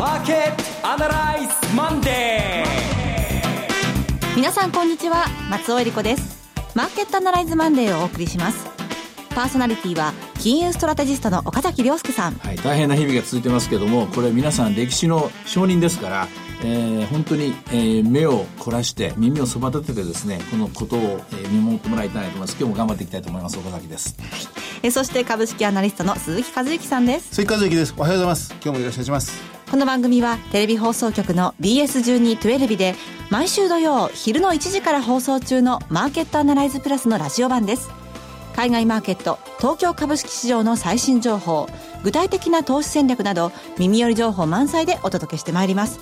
マーケットアナライズマンデー皆さんこんにちは。松尾英里子です。マーケットアナライズマンデーをお送りします。パーソナリティは金融ストラテジストの岡崎良介さん、はい、大変な日々が続いてますけどもこれ皆さん歴史の証人ですからえー、本当に、えー、目を凝らして耳をそば立ててですねこのことを、えー、見守ってもらいたいと思います。今日も頑張っていきたいと思います。岡崎です、はい、えそして株式アナリストの鈴木一之さんです。鈴木和之です。おはようございます。今日もよろしくお願いしますこの番組はテレビ放送局の BS1212 で毎週土曜昼の1時から放送中のマーケットアナライズプラスのラジオ版です。海外マーケット東京株式市場の最新情報具体的な投資戦略など耳寄り情報満載でお届けしてまいります。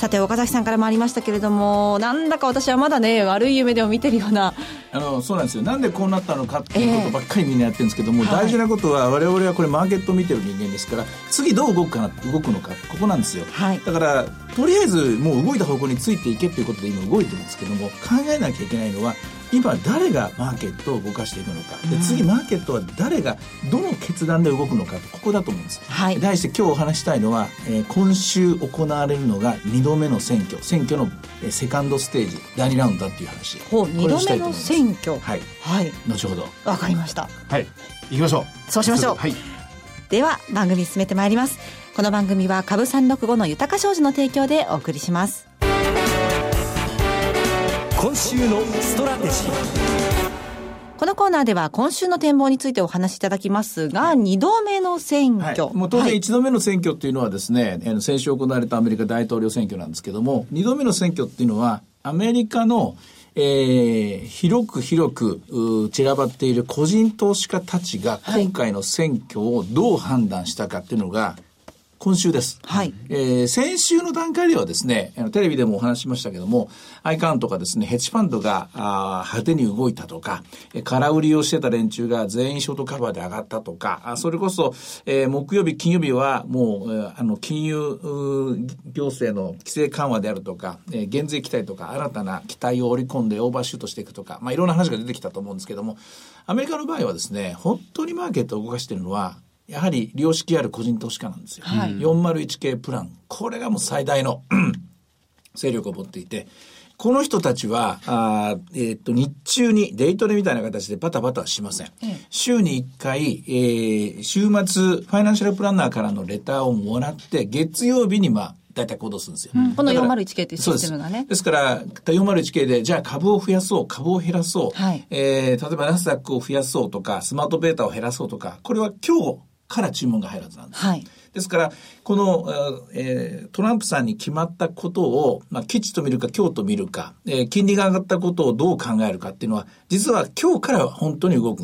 さて岡崎さんからもありましたけれどもなんだか私はまだね悪い夢でも見てるような。あのそうなんですよ。なんでこうなったのかっていうことばっかりみんなやってるんですけども、えー、大事なことは我々はこれマーケットを見てる人間ですから次どう動くかな動くのかここなんですよ、はい、だからとりあえずもう動いた方向についていけっていうことで今動いてるんですけども考えなきゃいけないのは今誰がマーケットを動かしていくのか。で次マーケットは誰がどの決断で動くのかここだと思うんです、はい、題して今日お話したいのは、えー、今週行われるのが2度目の選挙。選挙の、えー、セカンドステージ第2ラウンドだっていう話。ほう2度目の選挙。はい、はい、後ほど。わかりました。はい。行きましょう。そうしましょう、はい、では番組進めてまいります。この番組は株365の豊か商事の提供でお送りします今週のストラテジー。このコーナーでは今週の展望についてお話しいただきますが、2度目の選挙。はい、もう当然1度目の選挙っていうのはですね、はい、先週行われたアメリカ大統領選挙なんですけども、2度目の選挙っていうのは、アメリカのえー、広く広く散らばっている個人投資家たちが今回の選挙をどう判断したかっていうのが、今週です。はい。えー、先週の段階ではですね、あのテレビでもお話しましたけども、アイカーンとかですね、ヘッジファンドが、あ派手に動いたとか、空売りをしてた連中が全員ショートカバーで上がったとか、あそれこそ、えー、木曜日、金曜日はもう、えー、あの、金融行政の規制緩和であるとか、えー、減税期待とか、新たな期待を織り込んでオーバーシュートしていくとか、まあ、いろんな話が出てきたと思うんですけども、アメリカの場合はですね、本当にマーケットを動かしているのは、やはり良識ある個人投資家なんですよ。はい、401系プラン。これがもう最大の 勢力を持っていて、この人たちは、あえー、っと、日中にデイトレみたいな形でバタバタはしません。週に1回、えー、週末、ファイナンシャルプランナーからのレターをもらって、月曜日に、まあ、大体行動するんですよ。うん、この 401K というシステムがね。ですから、401K で、じゃあ株を増やそう、株を減らそう、はい、えー、例えばナスダックを増やそうとか、スマートベータを減らそうとか、これは今日、から注文が入るはずなんです。はい、ですから、この、えー、トランプさんに決まったことを、まあ、吉と見るか今日と見るか、えー、金利が上がったことをどう考えるかっていうのは、実は今日から本当に動く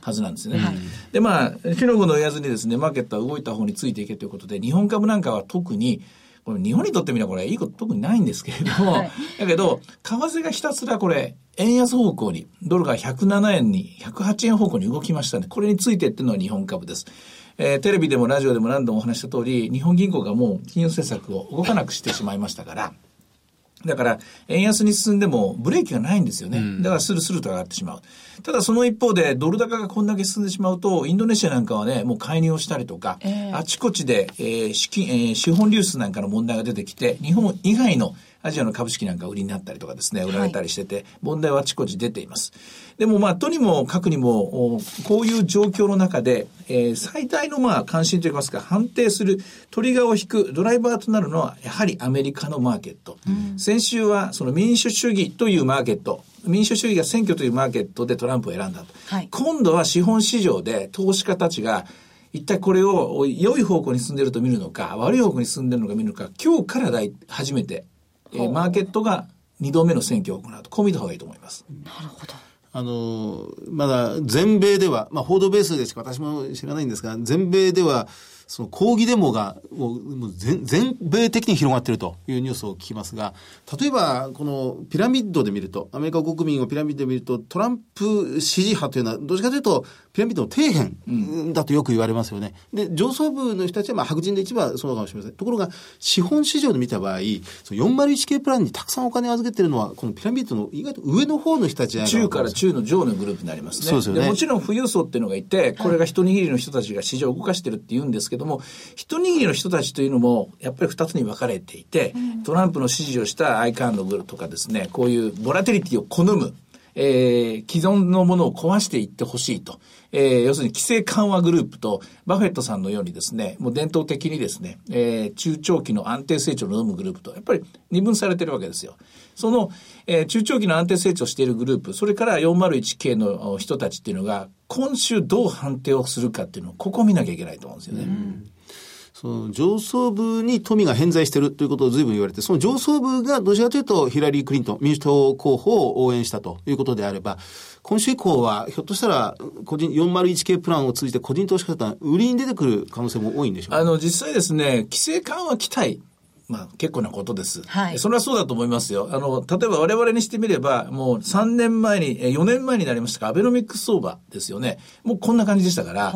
はずなんですね。はい、で、まあ、火の粉の言わずにですね、マーケットは動いた方についていけということで、日本株なんかは特に、これ日本にとってみればこれいいこと特にないんですけれども、はい、だけど、為替がひたすらこれ、円安方向に、ドルが107円に108円方向に動きましたね。これについてっていうのは日本株です。えー、テレビでもラジオでも何度もお話した通り、日本銀行がもう金融政策を動かなくしてしまいましたから、だから、円安に進んでもブレーキがないんですよね。だからスルスルと上がってしまう。ただその一方で、ドル高がこんだけ進んでしまうと、インドネシアなんかはね、もう介入をしたりとか、えー、あちこちで、えー資金えー、資本流出なんかの問題が出てきて、日本以外のアジアの株式なんか売りになったりとかですね、売られたりしてて、はい、問題はあちこち出ています。でもまあ、とにもかくにも、こういう状況の中で、えー、最大のまあ関心といいますか、判定するトリガーを引くドライバーとなるのは、やはりアメリカのマーケット。うん、先週はその民主主義というマーケット、民主主義が選挙というマーケットでトランプを選んだと。はい、今度は資本市場で投資家たちが、一体これを良い方向に進んでいると見るのか、悪い方向に進んでいるのか見るのか、今日からだい初めてえー、マーケットが2度目の選挙を行うと、こう見た方がいいと思います。なるほど。あの、まだ全米では、まあ報道ベースでしか私も知らないんですが、全米では、その抗議デモがもう全全米的に広がっているというニュースを聞きますが、例えばこのピラミッドで見ると、アメリカ国民をピラミッドで見ると、トランプ支持派というのは、どっちかというと、ピラミッドの底辺だとよく言われますよね。で、上層部の人たちはまあ白人で一番そうかもしれません。ところが、資本市場で見た場合、401系プランにたくさんお金を預けてるのは、このピラミッドの意外と上の方の人たちじゃないか中から中の上のグループになりますね。そうですよね。もちろん富裕層っていうのがいて、これが一握りの人たちが市場を動かしてるって言うんですけど、けども、一握りの人たちというのも、やっぱり二つに分かれていて、トランプの支持をしたアイカンのグルとかですね、こういうボラテリティを好む、えー、既存のものを壊していってほしいと。えー、要するに規制緩和グループとバフェットさんのようにですね、もう伝統的にですね、えー、中長期の安定成長を望むグループと、やっぱり二分されてるわけですよ。その、えー、中長期の安定成長しているグループ、それから401系の人たちっていうのが、今週どう判定をするかっていうのを、ここ見なきゃいけないと思うんですよね。うんその上層部に富が偏在しているということを随分言われて、その上層部がどちらかというとヒラリー・クリントン、民主党候補を応援したということであれば、今週以降はひょっとしたら個人 401K プランを通じて個人投資家が売りに出てくる可能性も多いんでしょうあの、実際ですね、規制緩和期待まあ結構なことです。はい。それはそうだと思いますよ。あの、例えば我々にしてみれば、もう3年前に、4年前になりましたか、アベノミックス相場ですよね。もうこんな感じでしたから、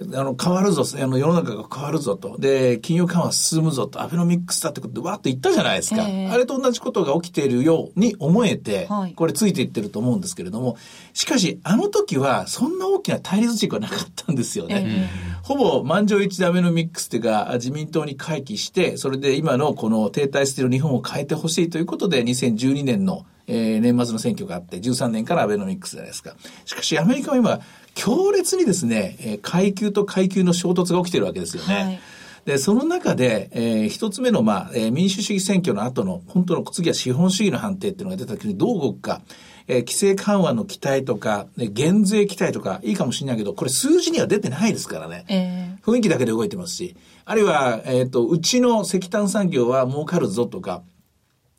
あの、変わるぞ、あの、世の中が変わるぞと。で、金融緩和進むぞと、アベノミックスだってことでわーっと言ったじゃないですか。あれと同じことが起きているように思えて、はい、これついていってると思うんですけれども、しかし、あの時は、そんな大きな対立軸はなかったんですよね。ほぼ満場一致でアベノミックスっていうか、自民党に回帰して、それで今のこの停滞している日本を変えてほしいということで、2012年のえー、年末の選挙があって、13年からアベノミックスじゃないですか。しかし、アメリカは今、強烈にですね、えー、階級と階級の衝突が起きてるわけですよね。はいで、その中で、えー、一つ目の、まあ、えー、民主主義選挙の後の、本当の次は資本主義の判定っていうのが出た時にどう動くか、えー、規制緩和の期待とか、ね、減税期待とか、いいかもしれないけど、これ数字には出てないですからね。えー、雰囲気だけで動いてますし、あるいは、えっ、ー、と、うちの石炭産業は儲かるぞとか、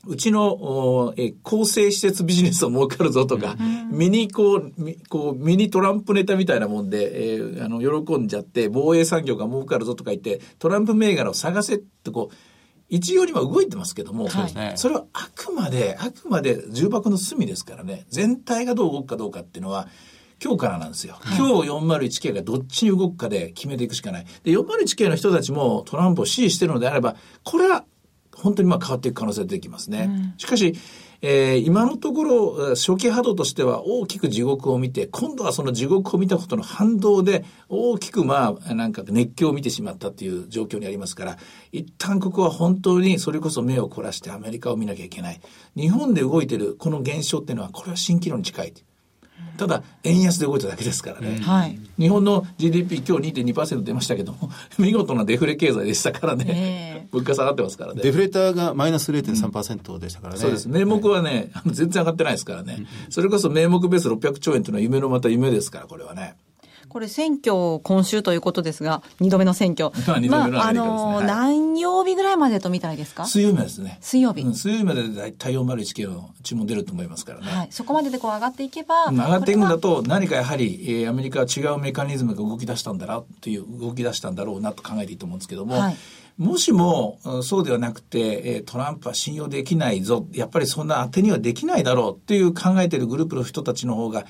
うちの、え構成施設ビジネスを儲かるぞとか、うん、ミニこう、こう、ミニトランプネタみたいなもんで、えー、あの、喜んじゃって、防衛産業が儲かるぞとか言って、トランプ銘柄を探せってこう、一様には動いてますけども、はい、それはあくまで、あくまで重箱の隅ですからね、全体がどう動くかどうかっていうのは、今日からなんですよ。はい、今日 401K がどっちに動くかで決めていくしかない。で、401K の人たちもトランプを支持してるのであれば、これは本当にまあ変わっていく可能性が出てきますね。うん、しかし、えー、今のところ、初期波動としては大きく地獄を見て、今度はその地獄を見たことの反動で、大きくまあ、なんか熱狂を見てしまったという状況にありますから、一旦ここは本当にそれこそ目を凝らしてアメリカを見なきゃいけない。日本で動いてるこの現象っていうのは、これは蜃気楼に近い。ただ、円安で動いただけですからね。はい、日本の GDP 今日2.2%出ましたけども、見事なデフレ経済でしたからね。物価下がってますからね。デフレターがマイナス0.3%でしたからね。そうです。名目はね、全然上がってないですからね。それこそ名目ベース600兆円というのは夢のまた夢ですから、これはね。これ選挙今週ということですが、二度目の選挙。まあ、あのー、何曜日ぐらいまでとみたいですか？水曜日ですね。水曜日。うん、水曜日までで大体401系の注文出ると思いますからね。はい。そこまででこう上がっていけば。上がっていくんだと、何かやはり、えー、アメリカは違うメカニズムが動き出したんだな、という、動き出したんだろうなと考えていいと思うんですけども、はいもしも、そうではなくて、トランプは信用できないぞ、やっぱりそんな当てにはできないだろうっていう考えているグループの人たちの方が、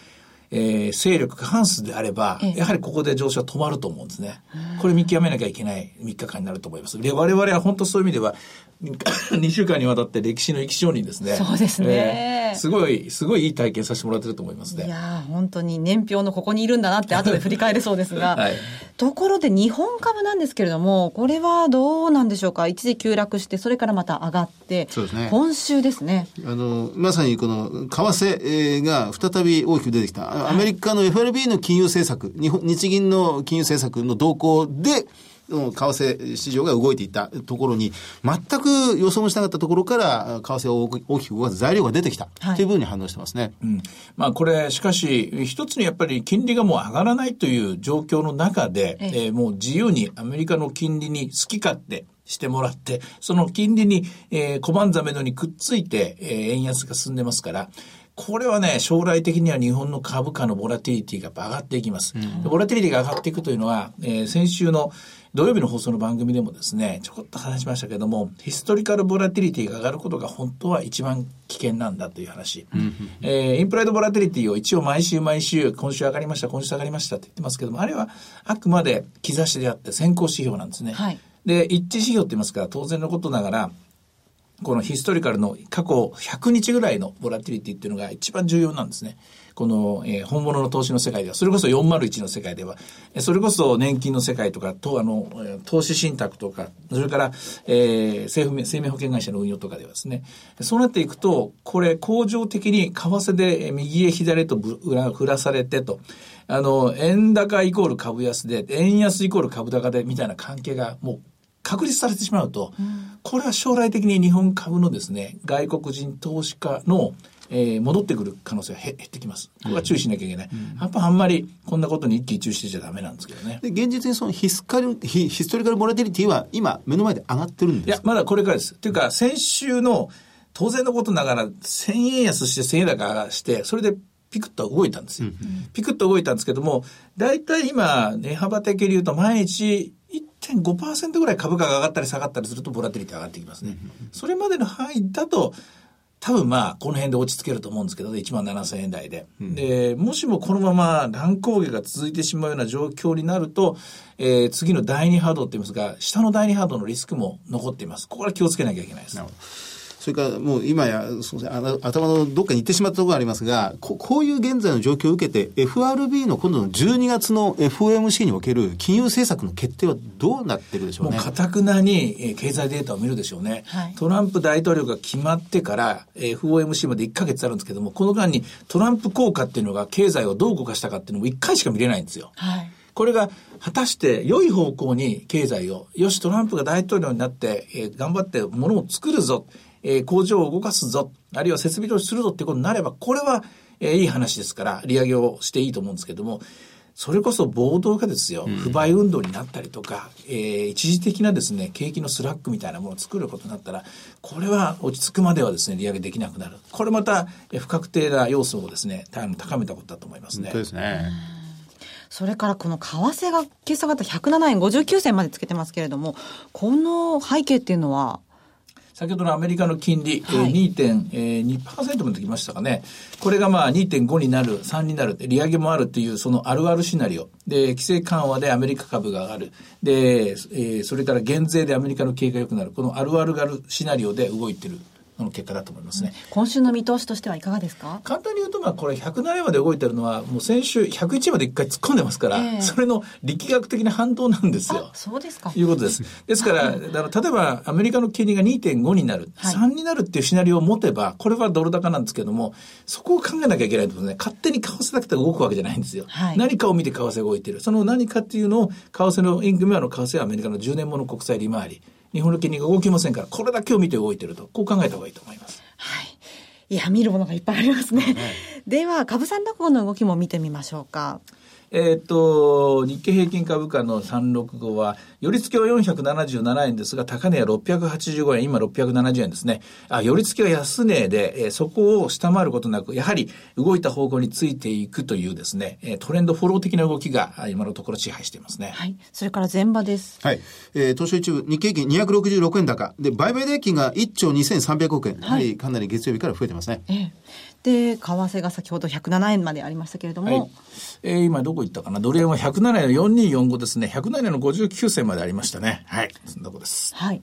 えー、勢力過半数であれば、やはりここで上昇は止まると思うんですね。これ見極めなきゃいけない3日間になると思います。で、我々は本当そういう意味では、2週間にわたって歴史の生き証人ですね。そうですね、えー、すごい、すごいいい体験させてもらってると思いますね。いや本当に年表のここにいるんだなって後で振り返れそうですが、はい、ところで日本株なんですけれども、これはどうなんでしょうか？一時急落して、それからまた上がって、そうですね。今週ですね。あの、まさにこの、為替が再び大きく出てきた。アメリカの FRB の金融政策、日本、日銀の金融政策の動向で、為替市場が動いていったところに、全く予想もしなかったところから、為替を大きく動かす材料が出てきた、という部分に反応してますね。うん。まあこれ、しかし、一つにやっぱり金利がもう上がらないという状況の中で、ええー、もう自由にアメリカの金利に好き勝手、してもらって、その金利に、えー、小判ザメのにくっついて、えー、円安が進んでますから、これはね、将来的には日本の株価のボラティリティが上がっていきます。うん、ボラティリティが上がっていくというのは、えー、先週の土曜日の放送の番組でもですね、ちょこっと話しましたけども、ヒストリカルボラティリティが上がることが本当は一番危険なんだという話。うん、えー、インプライドボラティリティを一応毎週毎週、今週上がりました、今週上がりましたって言ってますけども、あれはあくまで兆しであって先行指標なんですね。はい、で、一致指標って言いますから、当然のことながら、このヒストリカルの過去100日ぐらいのボラティリティっていうのが一番重要なんですね。この、えー、本物の投資の世界では、それこそ401の世界では、それこそ年金の世界とか、とあの、投資信託とか、それから、えー、政府生命保険会社の運用とかではですね、そうなっていくと、これ、恒常的に為替で右へ左へと振らされてと、あの、円高イコール株安で、円安イコール株高で、みたいな関係がもう確立されてしまうと、うん、これは将来的に日本株のですね、外国人投資家のえー、戻ってくる可能性が減ってきます。ここは注意しなきゃいけない。うん、やっぱあんまりこんなことに一喜一憂してちゃダメなんですけどね。で、現実にそのヒスカル、ヒヒストリカルボラティリティは今目の前で上がってるんですか？いや、まだこれからです。というか、先週の当然のことながら1000円安して1000円高して、それでピクッと動いたんですよ。うん、ピクッと動いたんですけども、大体今、値幅的に言うと毎日1.5%ぐらい株価が上がったり下がったりするとボラティリティ上がってきますね。それまでの範囲だと、多分まあ、この辺で落ち着けると思うんですけどね、1万7000円台で。うん、で、もしもこのまま乱高下が続いてしまうような状況になると、えー、次の第2波動って言いますが、下の第2波動のリスクも残っています。ここは気をつけなきゃいけないです。それからもう今や、あの頭のどっかに行ってしまったところがありますが、ここういう現在の状況を受けて、FRB の今度の12月の FOMC における金融政策の決定はどうなってるでしょうね？かたくなに経済データを見るでしょうね。はい、トランプ大統領が決まってから FOMC まで1か月あるんですけども、この間にトランプ効果っていうのが経済をどう動かしたかっていうのも1回しか見れないんですよ。はいこれが果たして良い方向に経済を、よし、トランプが大統領になって、えー、頑張ってものを作るぞ、えー、工場を動かすぞ、あるいは設備投資するぞっていうことになれば、これは、えー、いい話ですから、利上げをしていいと思うんですけども、それこそ暴動がですよ、不買運動になったりとか、えー、一時的なですね、景気のスラックみたいなものを作ることになったら、これは落ち着くまではですね、利上げできなくなる。これまた、不確定な要素をですね、高めたことだと思いますね。そうですね。それからこの為替が今朝方107円59銭までつけてますけれども、この背景っていうのは先ほどのアメリカの金利、はい、2.2%まできましたかね。これがまあ2.5になる、3になる、利上げもあるっていう、そのあるあるシナリオ。で、規制緩和でアメリカ株が上がる。で、えー、それから減税でアメリカの経営が良くなる。このあるあるがあるシナリオで動いてる。の結果だと思いますね。今週の見通しとしてはいかがですか？簡単に言うと、まあ、これ107円まで動いてるのは、もう先週101まで一回突っ込んでますから、えー、それの力学的な反動なんですよ。そうですか。いうことです。ですから、だから例えばアメリカの金利が2.5になる、はい、3になるっていうシナリオを持てば、これはドル高なんですけども、そこを考えなきゃいけないとね、勝手に為替だけで動くわけじゃないんですよ。はい、何かを見て為替が動いてる。その何かっていうのを、為替の、今の為替はアメリカの10年もの国債利回り。日本の金利が動きませんから、これだけを見て動いてると、こう考えた方がいいと思います。はい。いや、見るものがいっぱいありますね。では、株三落語の動きも見てみましょうか。えっ、と、日経平均株価の365は、寄り付きは477円ですが、高値は685円、今670円ですね。あ、寄り付きは安値で、えー、そこを下回ることなく、やはり動いた方向についていくというですね、えー、トレンドフォロー的な動きが今のところ支配していますね。はい。それから前場です。はい。えー、東証一部、日経平均266円高。で、売買代金が1兆2300億円。はい。かなり月曜日から増えてますね。ええで、為替が先ほど107円までありましたけれども。はい、えー、今どこ行ったかな？ドル円は107円の4245ですね。107円の59銭までありましたね。はい。そんなことです。はい。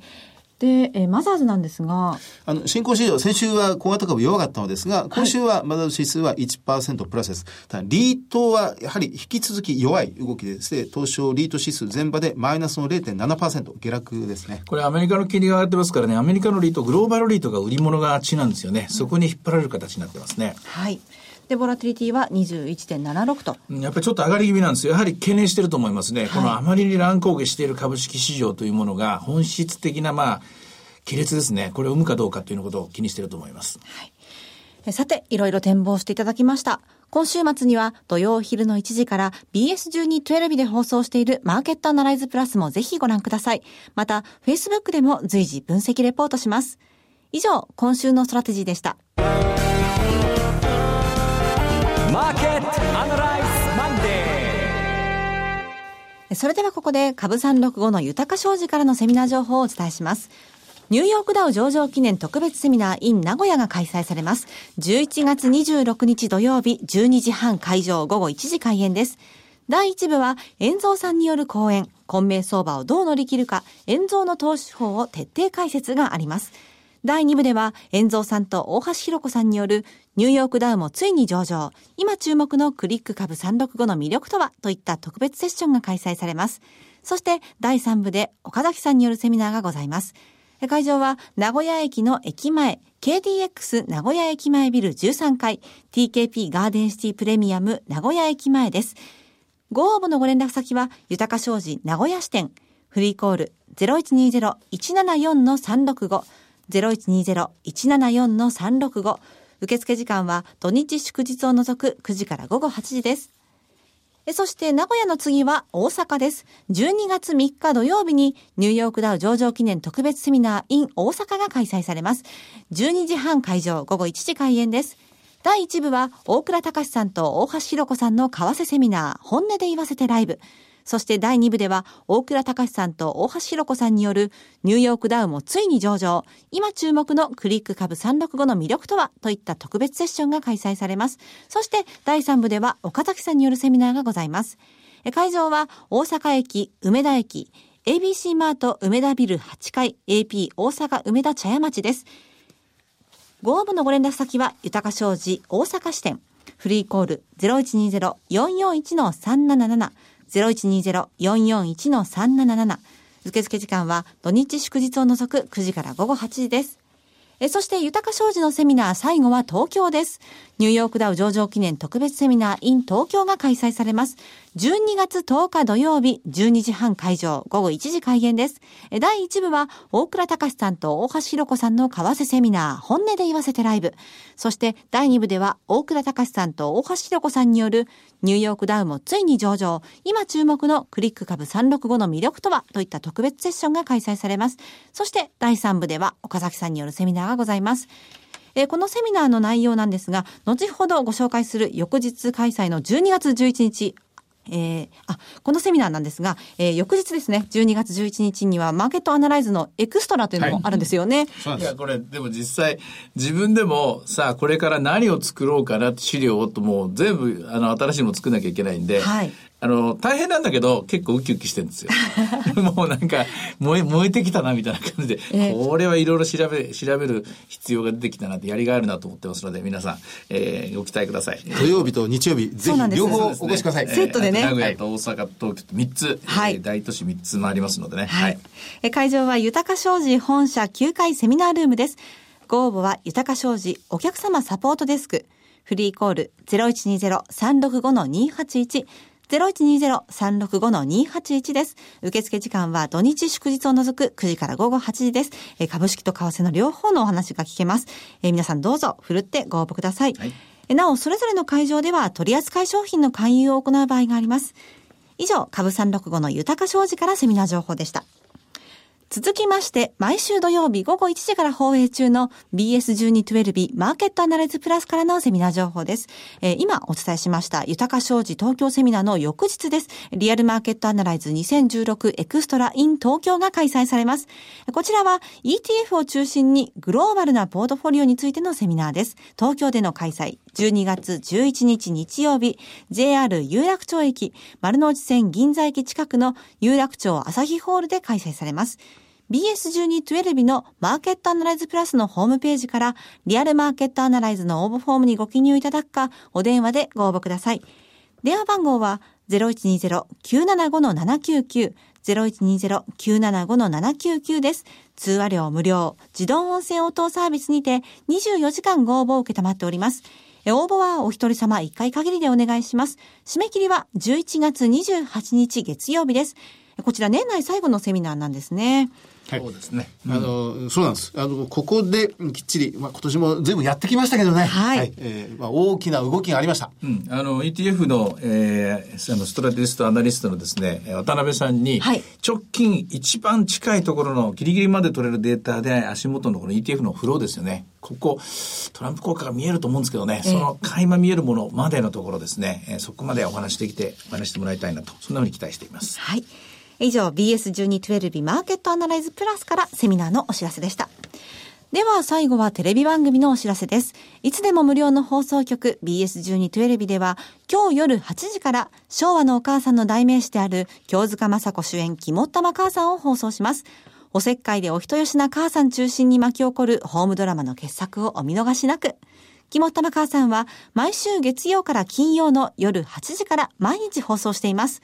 で、えー、マザーズなんですが。あの、新興市場、先週は小型株弱かったのですが、今週はマザーズ指数は1%プラスです。ただ、リートはやはり引き続き弱い動きでして、東証リート指数全場でマイナスの0.7%下落ですね。これアメリカの金利が上がってますからね、アメリカのリート、グローバルリートが売り物がちなんですよね。そこに引っ張られる形になってますね。はい。で、ボラティリティは21.76と。やっぱりちょっと上がり気味なんですよ。やはり懸念してると思いますね。はい、このあまりに乱高下している株式市場というものが本質的な、まあ、亀裂ですね。これを生むかどうかということを気にしていると思います。はい。さて、いろいろ展望していただきました。今週末には土曜昼の1時から BS1212 で放送しているマーケットアナライズプラスもぜひご覧ください。また、Facebook でも随時分析レポートします。以上、今週のストラテジーでした。それではここで株三六五の豊か商事からのセミナー情報をお伝えします。ニューヨークダウ上場記念特別セミナー in 名古屋が開催されます。11月26日土曜日12時半会場午後1時開演です。第1部は、遠蔵さんによる講演、混迷相場をどう乗り切るか、遠蔵の投資法を徹底解説があります。第2部では、遠蔵さんと大橋弘子さんによる、ニューヨークダウもついに上場。今注目のクリック株365の魅力とはといった特別セッションが開催されます。そして第3部で岡崎さんによるセミナーがございます。会場は名古屋駅の駅前、KDX 名古屋駅前ビル13階、TKP ガーデンシティプレミアム名古屋駅前です。ご応募のご連絡先は、豊か商事名古屋支店、フリーコール0120-174-365、0120-174-365、受付時間は土日祝日を除く9時から午後8時です。そして名古屋の次は大阪です。12月3日土曜日にニューヨークダウ上場記念特別セミナー in 大阪が開催されます。12時半会場、午後1時開演です。第1部は大倉隆さんと大橋弘子さんの為替セミナー、本音で言わせてライブ。そして第2部では、大倉隆さんと大橋弘子さんによる、ニューヨークダウもついに上場、今注目のクリック株365の魅力とは、といった特別セッションが開催されます。そして第3部では、岡崎さんによるセミナーがございます。会場は、大阪駅、梅田駅、ABC マート梅田ビル8階 AP 大阪梅田茶屋町です。ご応募のご連絡先は、豊か商事大阪支店。フリーコール0120-441-377 0120-441-377受付時間は土日祝日を除く9時から午後8時です。えそして、豊か商事のセミナー最後は東京です。ニューヨークダウ上場記念特別セミナー in 東京が開催されます。12月10日土曜日、12時半会場、午後1時開演です。第1部は、大倉隆さんと大橋弘子さんの為替セミナー、本音で言わせてライブ。そして、第2部では、大倉隆さんと大橋弘子さんによる、ニューヨークダウもついに上場、今注目のクリック株365の魅力とは、といった特別セッションが開催されます。そして、第3部では、岡崎さんによるセミナーがございます。えー、このセミナーの内容なんですが、後ほどご紹介する翌日開催の12月11日、えー、あ、このセミナーなんですが、えー、翌日ですね、12月11日にはマーケットアナライズのエクストラというのもあるんですよね。はい、いや、これ、でも実際、自分でもさあ、これから何を作ろうかなって資料をともう全部、あの、新しいのを作らなきゃいけないんで、はい、あの、大変なんだけど、結構ウキウキしてるんですよ。もうなんか、燃え、燃えてきたな、みたいな感じで、えー、これはいろいろ調べ、調べる必要が出てきたなって、やりがいあるなと思ってますので、皆さん、えー、ご期待ください。土曜日と日曜日、ぜひ両方お越しください。セットでね。名古屋と大阪、東京と3つ、はい、えー、大都市3つ回りますのでね。はい。え会場は豊か商事本社9階セミナールームです。ご応募は豊か商事お客様サポートデスク。フリーコール0120-365-281 0120-365-281です。受付時間は土日祝日を除く9時から午後8時です。え株式と為替の両方のお話が聞けます。え皆さんどうぞ、ふるってご応募ください。はい、なお、それぞれの会場では取扱い商品の勧誘を行う場合があります。以上、株365の豊商事からセミナー情報でした。続きまして、毎週土曜日午後1時から放映中の BS1212 マーケットアナライズプラスからのセミナー情報です。えー、今お伝えしました豊か商事東京セミナーの翌日です。リアルマーケットアナライズ2016エクストラ in 東京が開催されます。こちらは ETF を中心にグローバルなポートフォリオについてのセミナーです。東京での開催、12月11日日曜日、JR 有楽町駅、丸の内線銀座駅近くの有楽町朝日ホールで開催されます。BS1212 のマーケットアナライズプラスのホームページからリアルマーケットアナライズの応募フォームにご記入いただくか、お電話でご応募ください。電話番号は0120-975-799 0120-975-799です。通話料無料、自動音声応答サービスにて24時間ご応募を受けたまっております。応募はお一人様一回限りでお願いします。締め切りは11月28日月曜日です。こちら年内最後のセミナーなんですね。はい、そうですね。あの、そうなんです。あの、ここできっちり、まあ、今年も全部やってきましたけどね。はい。はい、えー、まあ、大きな動きがありました。うん。あの、ETF の、えー、あの、ストラテジストアナリストのですね、渡辺さんに、はい、直近一番近いところのギリギリまで取れるデータで足元のこの ETF のフローですよね。ここ、トランプ効果が見えると思うんですけどね、その垣間見えるものまでのところですね、えー、そこまでお話できて、お話してもらいたいなと、そんなふうに期待しています。はい。以上 BS1212 マーケットアナライズプラスからセミナーのお知らせでした。では最後はテレビ番組のお知らせです。いつでも無料の放送局 BS1212 では今日夜8時から昭和のお母さんの代名詞である京塚雅子主演肝っ玉母さんを放送します。おせっかいでお人よしな母さん中心に巻き起こるホームドラマの傑作をお見逃しなく。肝っ玉母さんは毎週月曜から金曜の夜8時から毎日放送しています。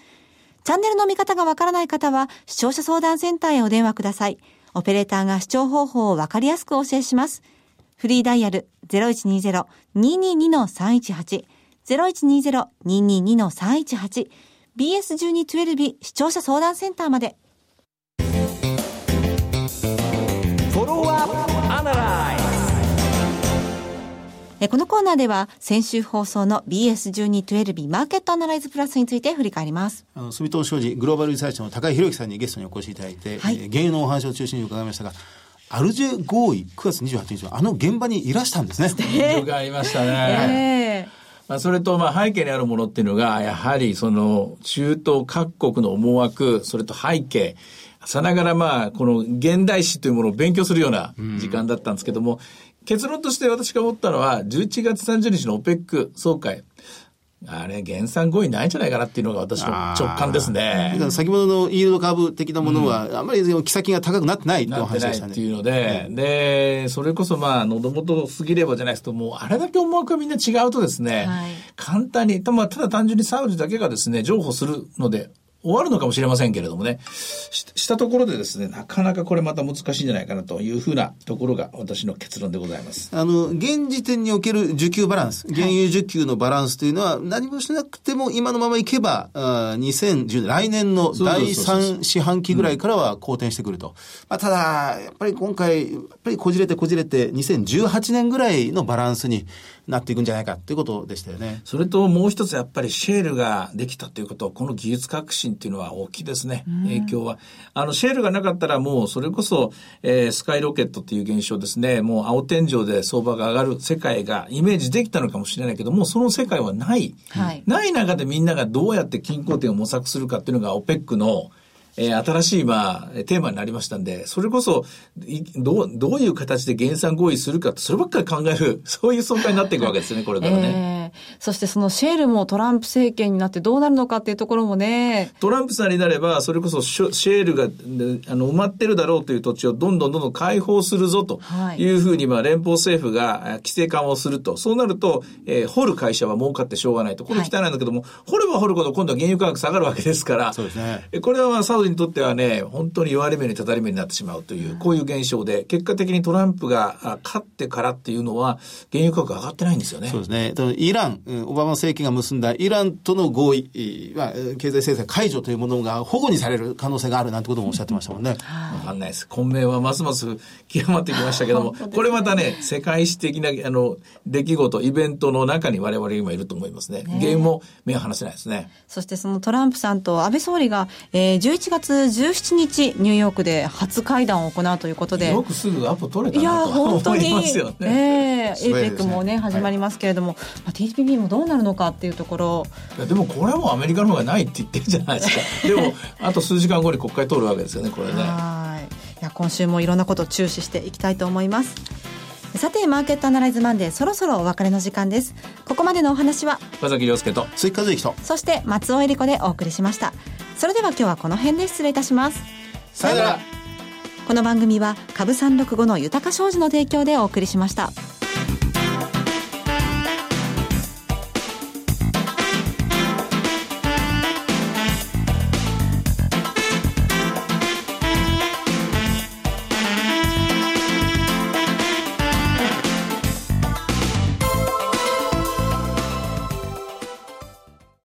チャンネルの見方がわからない方は視聴者相談センターへお電話ください。オペレーターが視聴方法をわかりやすくお教えします。フリーダイヤル0120-222-318 0120-222-318 BS1212 視聴者相談センターまで。このコーナーでは先週放送の BS1212 マーケットアナライズプラスについて振り返ります。あの住友商事グローバルリサーチの高井宏之さんにゲストにお越しいただいて、はい、原油のお話を中心に伺いましたが、アルジェ合意9月28日はあの現場にいらしたんですね。伺いましたね。えーまあ、それと、まあ、背景にあるものっていうのが、やはり、その、中東各国の思惑、それと背景、さながら、まあ、この現代史というものを勉強するような時間だったんですけども、結論として私が思ったのは、11月30日の OPEC 総会。あれ、減産合意ないんじゃないかなっていうのが私の直感ですね。先ほどのイールド株的なものは、あまり木先が高くなってないってお話でしたね。っていうので、で、それこそまあ、喉元過ぎればじゃないですと、もうあれだけ思惑がみんな違うとですね、はい、簡単に、ただ単純にサウジだけがですね、譲歩するので、終わるのかもしれませんけれどもね、したところでですね、なかなかこれまた難しいんじゃないかなというふうなところが私の結論でございます。あの、現時点における需給バランス、原油需給のバランスというのは、何もしなくても今のままいけば、あ2010来年の第3四半期ぐらいからは好転してくると。まあ、ただ、やっぱり今回、やっぱりこじれてこじれて、2018年ぐらいのバランスになっていくんじゃないかということでしたよね。それともう一つやっぱりシェールができたということ、この技術革新っていうのは大きいですね、影響は。あの、シェールがなかったらもうそれこそ、えー、スカイロケットっていう現象ですね、もう青天井で相場が上がる世界がイメージできたのかもしれないけども、その世界はない。はい、ない中でみんながどうやって均衡点を模索するかっていうのが OPEC のえー、新しい、まあ、テーマになりましたんで、それこそ、どう、どういう形で減産合意するかそればっかり考える、そういう総会になっていくわけですね、これからね。えー、そしてそのシェールもトランプ政権になってどうなるのかっていうところもね。トランプさんになれば、それこそシェールが、あの、埋まってるだろうという土地をどんどんどんどん開放するぞというふうに、まあ、連邦政府が規制緩和をすると。そうなると、えー、掘る会社は儲かってしょうがないと。これ汚いんだけども、はい、掘れば掘るほど今度は原油価格下がるわけですから、そうですね。これはまあ、サウジにとってはね、本当に言われ目にたたり目になってしまうという、こういう現象で、結果的にトランプが勝ってからっていうのは、原油価格上がってないんですよね。そうですね。イラン、オバマ政権が結んだイランとの合意、まあ、経済制裁解除というものが反故にされる可能性があるなんてこともおっしゃってましたもんね。わかんないです。混迷はますます極まってきましたけども、これまたね、世界史的な、あの、出来事、イベントの中に我々今いると思いますね。原因も目を離せないですね。そしてそのトランプさんと安倍総理が、えー、11月17 17日ニューヨークで初会談を行うということで。よくすぐアポ取れたなと思いますよね。えー、 APEC もね始まりますけれども、はい、まあ、TPP もどうなるのかっていうところ。いやでもこれはもうアメリカの方がないって言ってるじゃないですか。でもあと数時間後に国会通るわけですよねこれね。はい。いや今週もいろんなことを注視していきたいと思います。さてマーケットアナライズマンデーそろそろお別れの時間です。ここまでのお話は？岡崎亮介と鈴木和之と。そして松尾恵理子でお送りしましたそれでは今日はこの辺で失礼いたしますさよならこの番組は株三六五の豊か商事の提供でお送りしました。